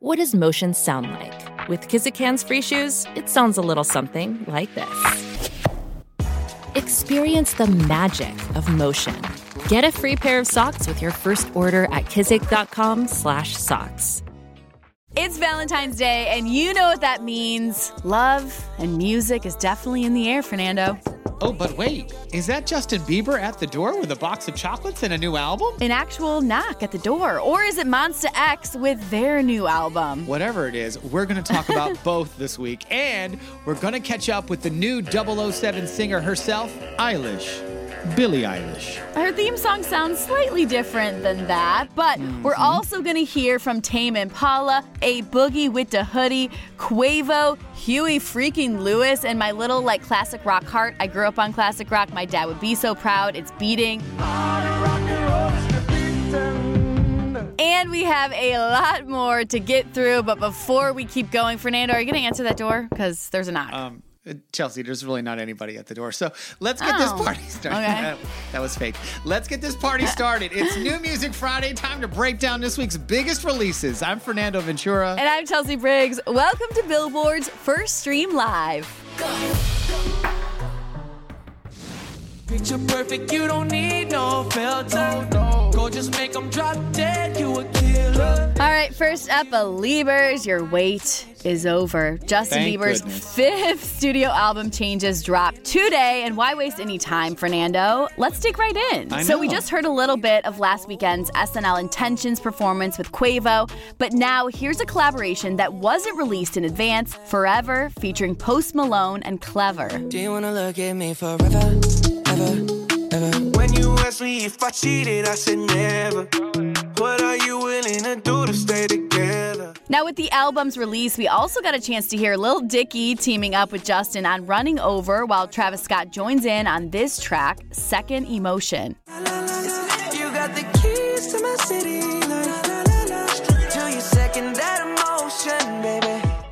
What does motion sound like? With Kizik hands free shoes, it sounds a little something like this. Experience the magic of motion. Get a free pair of socks with your first order at kizik.com/socks. It's Valentine's Day, and you know what that means. Love and music is definitely in the air, Fernando. Oh, but wait, is that Justin Bieber at the door with a box of chocolates and a new album? An actual knock at the door. Or is it Monsta X with their new album? Whatever it is, we're going to talk about both this week. And we're going to catch up with the new 007 singer herself, Eilish. Billie Eilish. Her theme song sounds slightly different than that, but mm-hmm. we're also going to hear from Tame Impala, A Boogie with the Hoodie, Quavo, Huey freaking Lewis, and my little like classic rock heart. I grew up on classic rock. My dad would be so proud. It's beating. And we have a lot more to get through, but before we keep going, Fernando, are you going to answer that door? Because there's a knock. Um, Chelsea, there's really not anybody at the door. So let's get oh, this party started. Okay. that was fake. Let's get this party uh, started. it's New Music Friday. Time to break down this week's biggest releases. I'm Fernando Ventura. And I'm Chelsea Briggs. Welcome to Billboard's First Stream Live. Picture perfect, you don't need no filter. Go just make them drop dead, you a killer. All right, first up, Beliebers, your wait is over. Justin Thank Bieber's goodness. fifth studio album changes drop today. And why waste any time, Fernando? Let's dig right in. I so, know. we just heard a little bit of last weekend's SNL Intentions performance with Quavo, but now here's a collaboration that wasn't released in advance Forever, featuring Post Malone and Clever. Do you want to look at me forever? ever, ever. You me if I cheated, I said never. What are you willing to do to stay together? Now, with the album's release, we also got a chance to hear Lil Dicky teaming up with Justin on Running Over, while Travis Scott joins in on this track, Second Emotion. You got the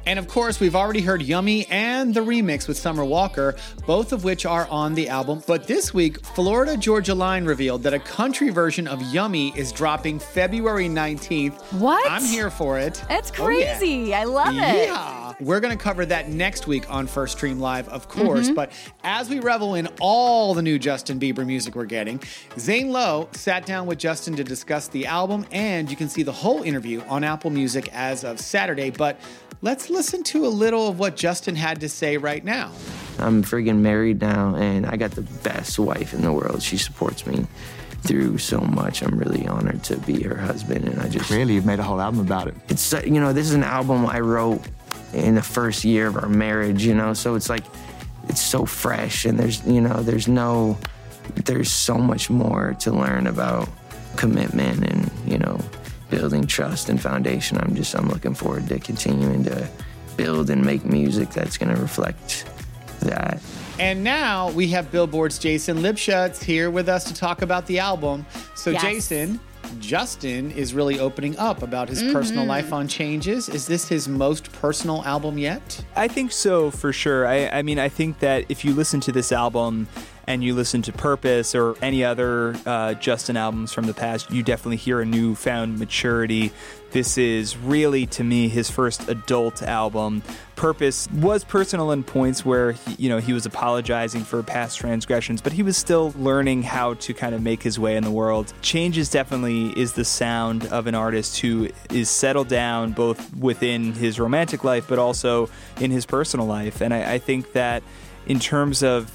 And of course, we've already heard Yummy and the remix with Summer Walker, both of which are on the album. But this week, Florida Georgia Line revealed that a country version of Yummy is dropping February 19th. What? I'm here for it. It's crazy. Oh, yeah. I love it. Yeah. We're going to cover that next week on First Stream Live, of course. Mm-hmm. But as we revel in all the new Justin Bieber music we're getting, Zane Lowe sat down with Justin to discuss the album, and you can see the whole interview on Apple Music as of Saturday. But Let's listen to a little of what Justin had to say right now. I'm friggin' married now, and I got the best wife in the world. She supports me through so much. I'm really honored to be her husband, and I just really you've made a whole album about it. It's uh, you know this is an album I wrote in the first year of our marriage, you know, so it's like it's so fresh, and there's you know there's no there's so much more to learn about commitment and you know building trust and foundation. I'm just I'm looking forward to continuing to build and make music that's going to reflect that. And now we have Billboard's Jason Lipschutz here with us to talk about the album. So yes. Jason, Justin is really opening up about his mm-hmm. personal life on changes. Is this his most personal album yet? I think so for sure. I, I mean, I think that if you listen to this album, and you listen to Purpose or any other uh, Justin albums from the past, you definitely hear a newfound maturity. This is really, to me, his first adult album. Purpose was personal in points where he, you know he was apologizing for past transgressions, but he was still learning how to kind of make his way in the world. Changes definitely is the sound of an artist who is settled down both within his romantic life, but also in his personal life. And I, I think that in terms of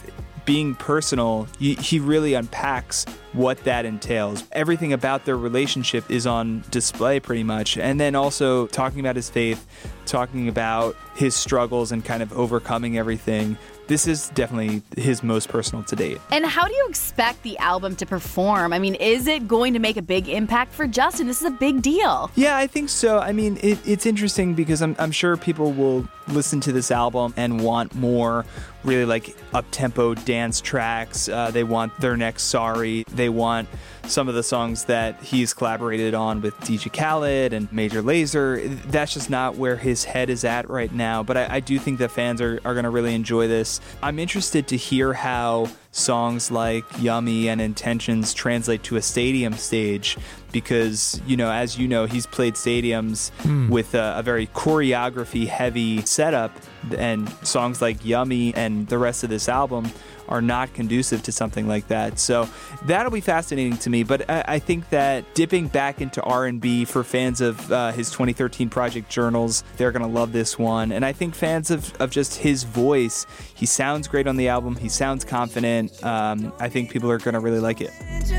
being personal, he, he really unpacks what that entails. Everything about their relationship is on display pretty much. And then also talking about his faith, talking about his struggles and kind of overcoming everything this is definitely his most personal to date. And how do you expect the album to perform? I mean, is it going to make a big impact for Justin? This is a big deal. Yeah, I think so. I mean, it, it's interesting because I'm, I'm sure people will listen to this album and want more really like up tempo dance tracks. Uh, they want their next Sorry. They want some of the songs that he's collaborated on with DJ Khaled and Major Lazer. That's just not where his head is at right now. But I, I do think that fans are, are going to really enjoy this. I'm interested to hear how songs like Yummy and Intentions translate to a stadium stage because, you know, as you know, he's played stadiums mm. with a, a very choreography heavy setup, and songs like Yummy and the rest of this album are not conducive to something like that. So that'll be fascinating to me. But I, I think that dipping back into R&B for fans of uh, his 2013 project Journals, they're to love this one. And I think fans of, of just his voice, he sounds great on the album. He sounds confident. Um, I think people are to really like it.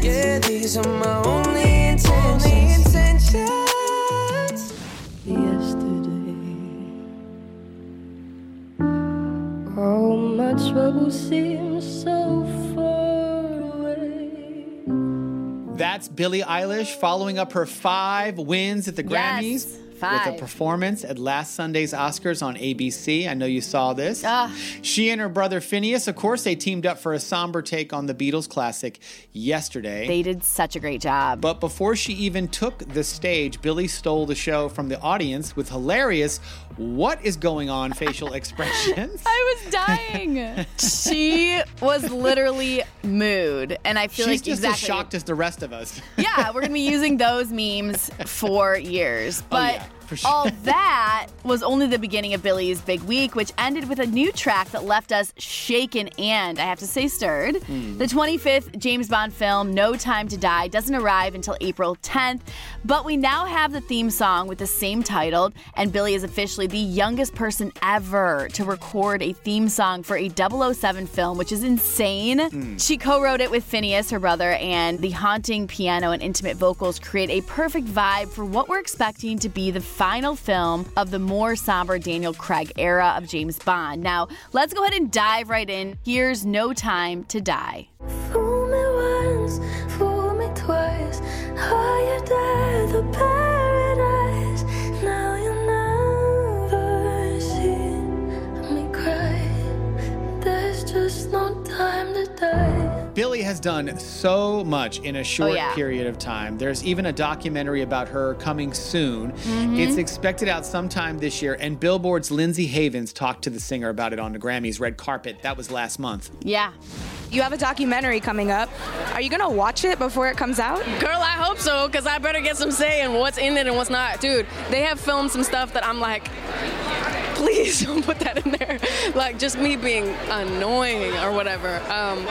Yeah, troubles seem so That's Billie Eilish following up her five wins at the Grammys. Five. with a performance at last Sunday's Oscars on ABC. I know you saw this. Uh. She and her brother Finneas, of course, they teamed up for a somber take on the Beatles classic yesterday. They did such a great job. But before she even took the stage, Billie stole the show from the audience with hilarious what is going on facial expressions. I was dying. she was literally mood. And I feel She's like just exactly, as shocked as the rest of us. yeah, we're going to be using those memes for years. But oh, yeah. Sure. All that was only the beginning of Billie's big week, which ended with a new track that left us shaken and, I have to say, stirred. Mm. The 25th James Bond film, No Time to Die, doesn't arrive until April 10th, but we now have the theme song with the same title, and Billie is officially the youngest person ever to record a theme song for a 007 film, which is insane. Mm. She co wrote it with Finneas, her brother, and the haunting piano and intimate vocals create a perfect vibe for what we're expecting to be the final film of the more somber Daniel Craig era of James Bond. Now, let's go ahead and dive right in. Here's No Time to Die. Fool me once, fool me twice. Die. Billie has done so much in a short oh, yeah. period of time. There's even a documentary about her coming soon. Mm-hmm. It's expected out sometime this year, and Billboard's Lyndsey Havens talked to the singer about it on the Grammys red carpet. That was last month. Yeah. You have a documentary coming up. Are you gonna watch it before it comes out? Girl, I hope so, because I better get some say in what's in it and what's not. Dude, they have filmed some stuff that I'm like, please don't put that in there. like just me being annoying or whatever. Um,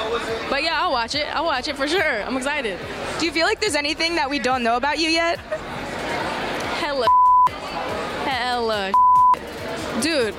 but yeah, I'll watch it. I'll watch it for sure. I'm excited. Do you feel like there's anything that we don't know about you yet? Hella. Hella. Dude.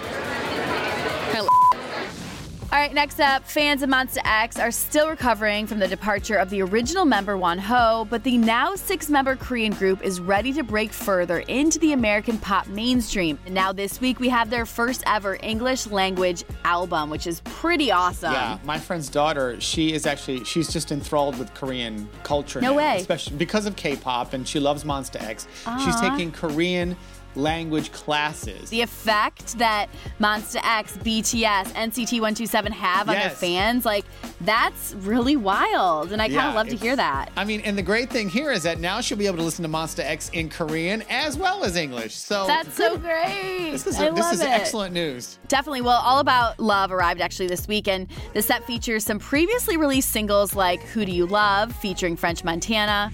All right, next up, fans of Monsta X are still recovering from the departure of the original member Wonho, but the now six member Korean group is ready to break further into the American pop mainstream. And now, this week, we have their first ever English language album, which is pretty awesome. Yeah, my friend's daughter, she is actually, she's just enthralled with Korean culture. No now, way. Especially because of K pop, and she loves Monsta X. Aww. She's taking Korean language classes. The effect that Monsta X, BTS, NCT 127 have on yes. their fans, like that's really wild. And I kind of yeah, love to hear that. I mean, and the great thing here is that now she'll be able to listen to Monsta X in Korean as well as English. So That's so great. This is, a, this is excellent news. Definitely. Well, All About Love arrived actually this week, and the set features some previously released singles like Who Do You Love featuring French Montana.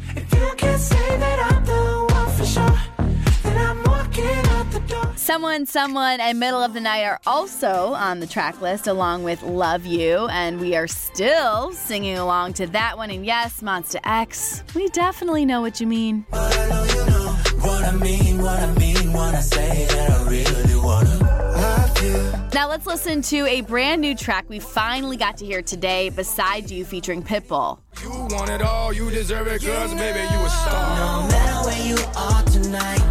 Someone, Someone, and Middle of the Night are also on the track list, along with Love You, and we are still singing along to that one. And yes, Monsta X, we definitely know what you mean. Now let's listen to a brand new track we finally got to hear today, Beside You, featuring Pitbull. You want it all, you deserve it, cause baby, you a star. No matter where you are tonight.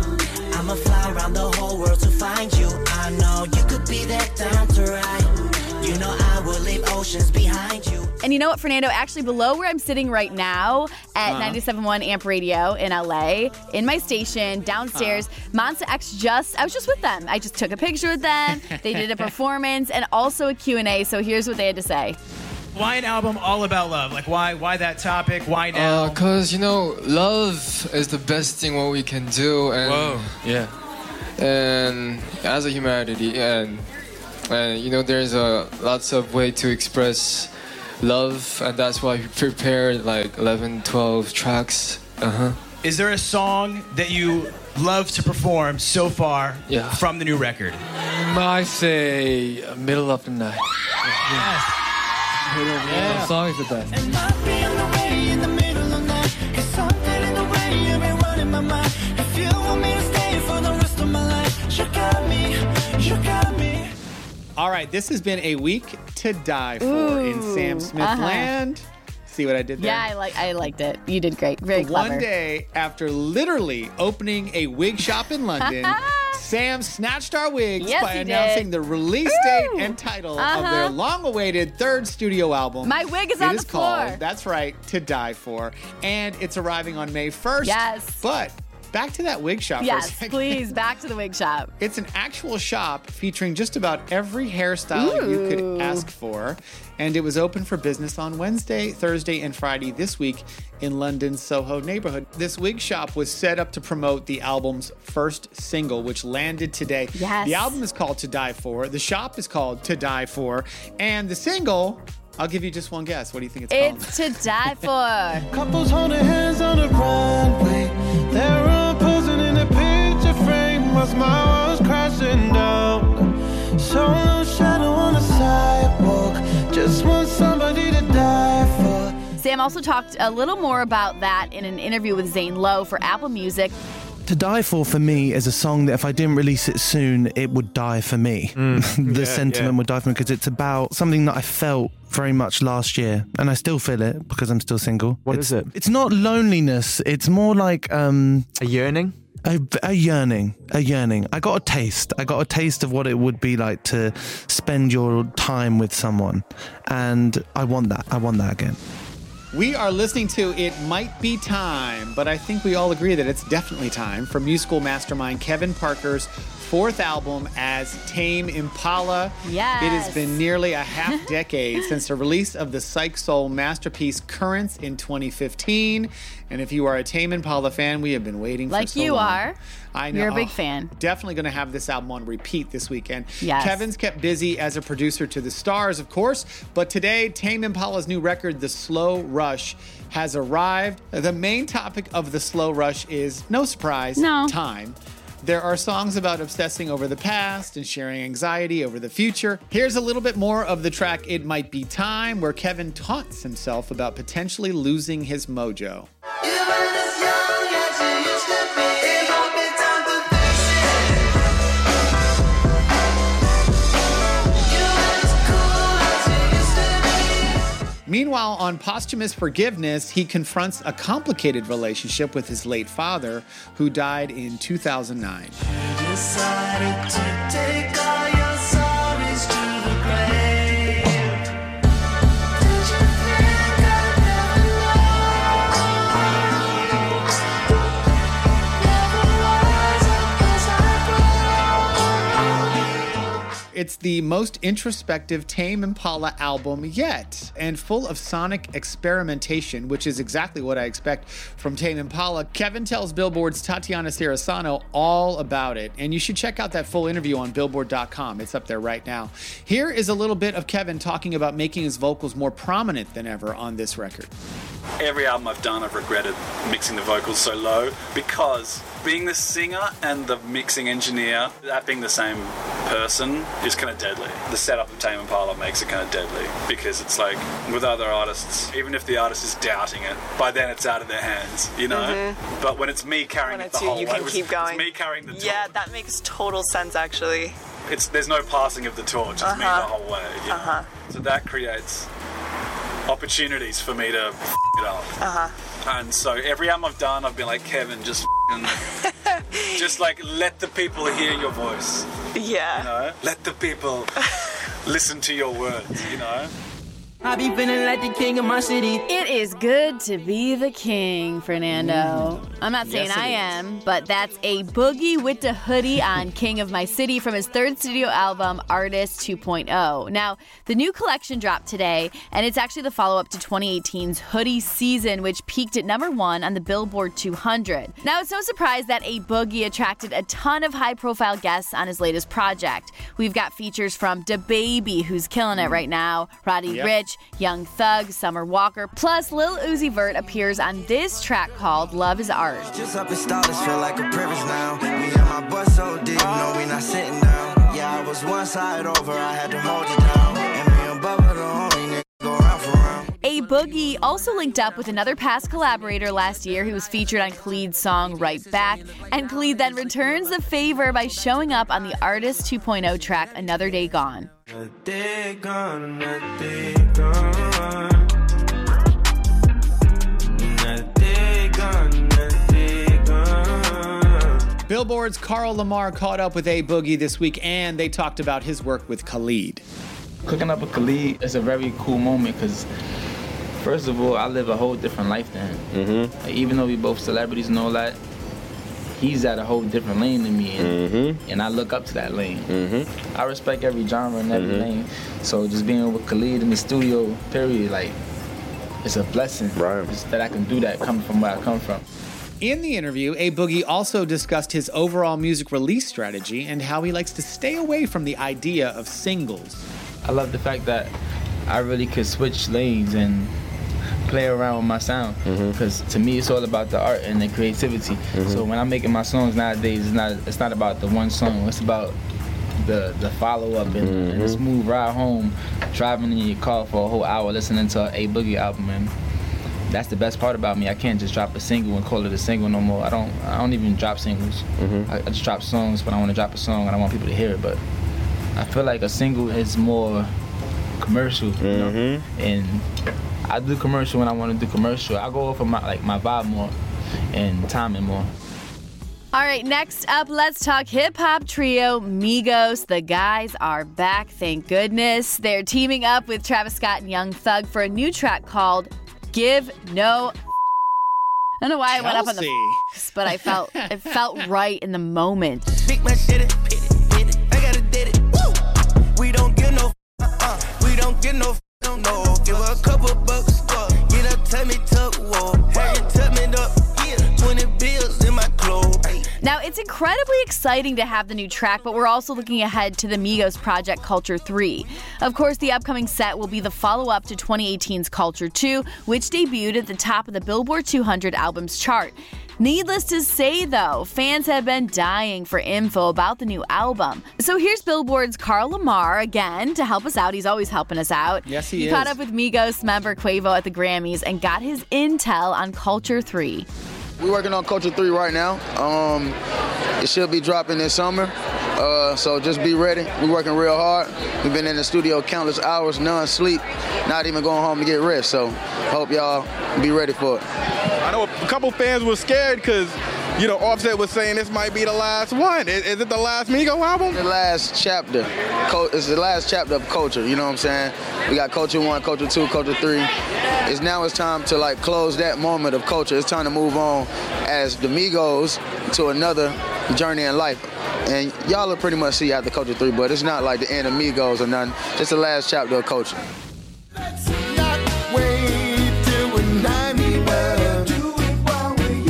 I'ma fly around the whole world to find you. I know you could be that down to ride. You know I will leave oceans behind you. And you know what, Fernando? Actually, below where I'm sitting right now at uh-huh. 97.1 Amp Radio in LA, in my station downstairs, uh-huh. Monsta X just, I was just with them. I just took a picture with them. They did a performance and also a Q&A. So here's what they had to say. Why an album all about love? Like why why that topic? Why now? Because, you know, love is the best thing what we can do. And, Whoa. Yeah. And as a humanity, and, and you know, there's a lots of way to express love, and that's why we prepared like 11, 12 tracks. Uh huh. Is there a song that you love to perform so far Yeah. from the new record? I say uh, middle of the night. Yeah. The song is the best. All right, this has been a week to die for in Sam Smith uh-huh. land. See what I did there? Yeah, I like. I liked it. You did great. Very clever. One day after literally opening a wig shop in London, Sam snatched our wigs Yes, by announcing did. the release date and title of Uh-huh. their long-awaited third studio album. My wig is It on is the floor. called, that's right, To Die For, and it's arriving on May 1st. Yes. But back to that wig shop for a Yes, please. Back to the wig shop. It's an actual shop featuring just about every hairstyle you could ask for. And it was open for business on Wednesday, Thursday, and Friday this week in London's Soho neighborhood. This wig shop was set up to promote the album's first single, which landed today. Yes. The album is called To Die For. The shop is called To Die For. And the single, I'll give you just one guess. What do you think it's called? It's to die for. Couples holding hands on the runway. They're frame. My walls crashing down. Solo shadow on the sidewalk. Just want somebody to die for. Sam also talked a little more about that in an interview with Zane Lowe for Apple Music. To Die For for me is a song that if I didn't release it soon, it would die for me. the yeah, sentiment yeah. would die for me because it's about something that I felt very much last year, and I still feel it because I'm still single. What it's, is it? It's not loneliness. It's more like um, A yearning? A, a yearning, a yearning. I got a taste. I got a taste of what it would be like to spend your time with someone, and I want that. I want that again. We are listening to It Might Be Time, but I think we all agree that it's definitely time for musical mastermind Kevin Parker's fourth album as Tame Impala. Yes. It has been nearly a half decade since the release of the Psych Soul masterpiece Currents in 2015. And if you are a Tame Impala fan, we have been waiting Like for so you long. are. I know. You're a big Oh, fan. Definitely going to have this album on repeat this weekend. Yes. Kevin's kept busy as a producer to the stars, of course, but today, Tame Impala's new record, The Slow Rush, has arrived. The main topic of The Slow Rush is, no surprise, No. time. There are songs about obsessing over the past and sharing anxiety over the future. Here's a little bit more of the track It Might Be Time, where Kevin taunts himself about potentially losing his mojo. Meanwhile, on posthumous forgiveness, he confronts a complicated relationship with his late father, who died in 2009. It's the most introspective Tame Impala album yet, and full of sonic experimentation, which is exactly what I expect from Tame Impala. Kevin tells Billboard's Tatiana Cirisano all about it, and you should check out that full interview on Billboard.com. It's up there right now. Here is a little bit of Kevin talking about making his vocals more prominent than ever on this record. Every album I've done, I've regretted mixing the vocals so low because being the singer and the mixing engineer, that being the same person, is kind of deadly. The setup of Tame Impala makes it kind of deadly because it's like with other artists, even if the artist is doubting it, by then it's out of their hands, you know. Mhm. But when it's me carrying it the you, whole you way, can it's- keep going. me carrying the torch. Yeah, that makes total sense actually. It's there's no passing of the torch. It's me the Uh-huh. whole way. you know? Uh-huh. So that creates opportunities for me to f- it up. Uh huh. And so every album I've done, I've been like, Kevin, just f***ing- just like let the people hear your voice. Yeah. You know, let the people listen to your words. You know. I be feeling like the king of my city. It is good to be the king, Fernando. Mm. I'm not saying Yes, I am, but that's a boogie with the hoodie on King of My City from his third studio album, Artist 2.0. Now, the new collection dropped today, and it's actually the follow up to 2018's Hoodie Season, which peaked at number one on the Billboard 200. Now, it's no surprise that a boogie attracted a ton of high profile guests on his latest project. We've got features from DaBaby, who's killing it mm. right now, Roddy Yep. Rich, Young Thug, Summer Walker, plus Lil Uzi Vert appears on this track called Love is Art. Just up and stylish, feel like a privilege now. Me and my butt so deep, no, we not sitting down. Yeah, I was one side over, I had to hold it down. And me and Bubba, the only nigga go round for round. A Boogie also linked up with another past collaborator last year who was featured on Khalid's song Right Back, and Khalid then returns the favor by showing up on the Artist 2.0 track Another Day Gone. Billboard's Carl Lamarre caught up with A Boogie this week and they talked about his work with Khalid. Cooking up with Khalid is a very cool moment because, first of all, I live a whole different life than him. Mm-hmm. Like, even though we both celebrities and all that, he's at a whole different lane than me, and, mm-hmm. and I look up to that lane. Mm-hmm. I respect every genre and every mm-hmm. lane. So just being with Khalid in the studio, period, like it's a blessing just that I can do that coming from where I come from. In the interview, A Boogie also discussed his overall music release strategy and how he likes to stay away from the idea of singles. I love the fact that I really could switch lanes and play around with my sound mm-hmm. because to me it's all about the art and the creativity. Mm-hmm. So when I'm making my songs nowadays, it's not it's not about the one song. It's about the the follow up and, and the mm-hmm. smooth ride home, driving in your car for a whole hour listening to a boogie album and. That's the best part about me. I can't just drop a single and call it a single no more. I don't. I don't even drop singles. I, I just drop songs when I want to drop a song and I want people to hear it. But I feel like a single is more commercial, you know. And I do commercial when I want to do commercial. I go for my like my vibe more and timing more. All right, next up, let's talk hip hop trio Migos. The guys are back, thank goodness. They're teaming up with Travis Scott and Young Thug for a new track called Give No. I don't know why I went up on the Chelsea. f- but I felt it felt right in the moment. Big man exciting to have the new track, but we're also looking ahead to the Migos Project Culture 3. Of course, the upcoming set will be the follow up to 2018's Culture 2, which debuted at the top of the Billboard 200 albums chart. Needless to say, though, fans have been dying for info about the new album. So here's Billboard's Carl Lamarre again to help us out. He's always helping us out. Yes, he He caught up with Migos member Quavo at the Grammys and got his intel on Culture 3. We're working on Culture 3 right now. Um, it should be dropping this summer. Uh, so just be ready. We're working real hard. We've been in the studio countless hours, none sleep, not even going home to get rest. So hope y'all be ready for it. I know a couple fans were scared because, you know, Offset was saying this might be the last one. Is, is it the last Migo album? The last chapter. Co- It's the last chapter of Culture. You know what I'm saying? We got Culture 1, Culture 2, Culture 3. It's now it's time to like close that moment of Culture. It's time to move on as the Migos to another journey in life. And y'all will pretty much see out the Culture 3, but it's not like the end of Migos or nothing. It's the last chapter of Culture. Wait till we're 90, but do it while we're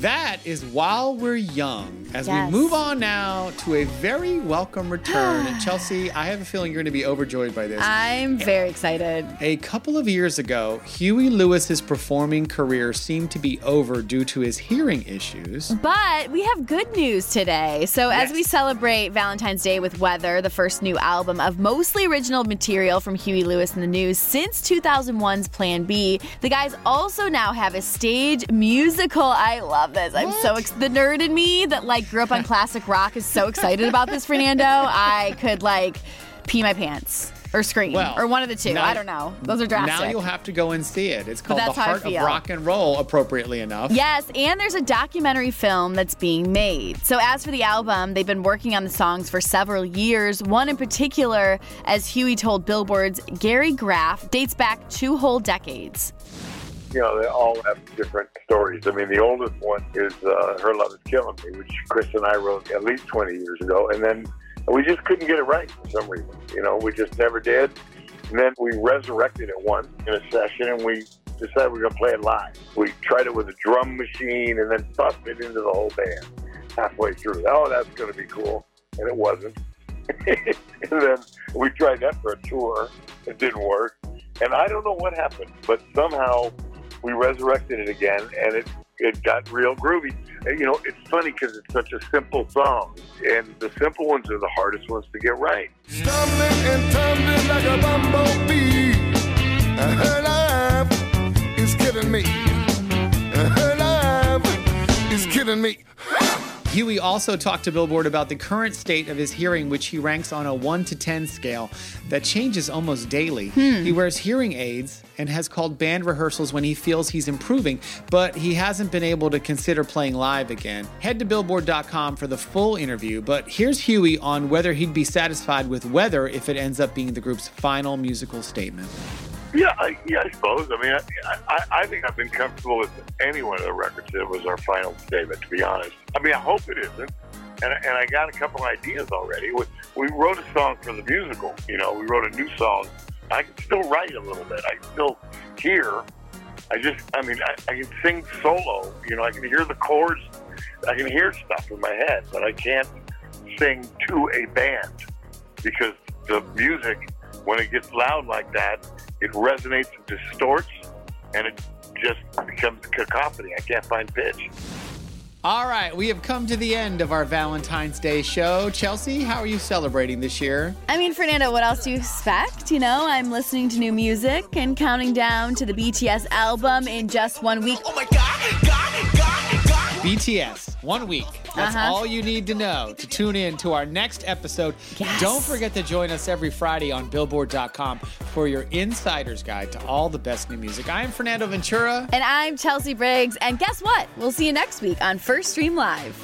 That is While We're Young. As Yes. we move on now to a very welcome return. Chelsea, I have a feeling you're going to be overjoyed by this. I'm very excited. A couple of years ago, Huey Lewis's performing career seemed to be over due to his hearing issues. But we have good news today. So, as we celebrate Valentine's Day with Weather, the first new album of mostly original material from Huey Lewis and the News since 2001's Plan B, the guys also now have a stage musical. I love this. I'm so ex- the nerd in me that like grew up on classic rock is so excited about this, Fernando. I could like pee my pants. or Scream Well, or one of the two. now- I don't know. Those are drastic. Now you'll have to go and see it. It's called The Heart of. Rock and Roll, appropriately enough. Yes, and there's a documentary film that's being made. So, as for the album, they've been working on the songs for several years. One in particular, as Huey told Billboard's Gary Graff, dates back two whole decades. You know, they all have different stories. I mean, the oldest one is uh, Her Love is Killing Me, which Chris and I wrote at least 20 years ago. And then we just couldn't get it right for some reason. You know, we just never did. And then we resurrected it once in a session and we decided we were going to play it live. We tried it with a drum machine and then busted into the whole band halfway through. Oh, that's going to be cool. And it wasn't. and then we tried that for a tour. It didn't work. And I don't know what happened, but somehow we resurrected it again, and it it got real groovy. You know, it's funny because it's such a simple song, and the simple ones are the hardest ones to get right. Stumbling and tumbling like a bumblebee. Her life is killing me. Her life is killing me. Huey also talked to Billboard about the current state of his hearing, which he ranks on a 1 to 10 scale that changes almost daily. Hmm. He wears hearing aids and has called band rehearsals when he feels he's improving, but he hasn't been able to consider playing live again. Head to Billboard.com for the full interview, but here's Huey on whether he'd be satisfied with Weather if it ends up being the group's final musical statement. Yeah, I, yeah, I suppose. I mean, I, I, I think I've been comfortable with any one of the records that was our final statement, to be honest. I mean, I hope it isn't. And, and I got a couple ideas already. We, we wrote a song for the musical. You know, we wrote a new song. I can still write a little bit. I can still hear. I just, I mean, I, I can sing solo. You know, I can hear the chords. I can hear stuff in my head, but I can't sing to a band because the music, when it gets loud like that, it resonates and distorts, and it just becomes cacophony. I can't find pitch. All right, we have come to the end of our Valentine's Day show. Chelsea, how are you celebrating this year? I mean, Fernando, what else do you expect? You know, I'm listening to new music and counting down to the BTS album in just one week. Oh my BTS, one week. That's Uh-huh. all you need to know to tune in to our next episode. Yes. Don't forget to join us every Friday on Billboard.com for your insider's guide to all the best new music. I am Fernando Ventura. And I'm Chelsea Briggs. And guess what? We'll see you next week on First Stream Live.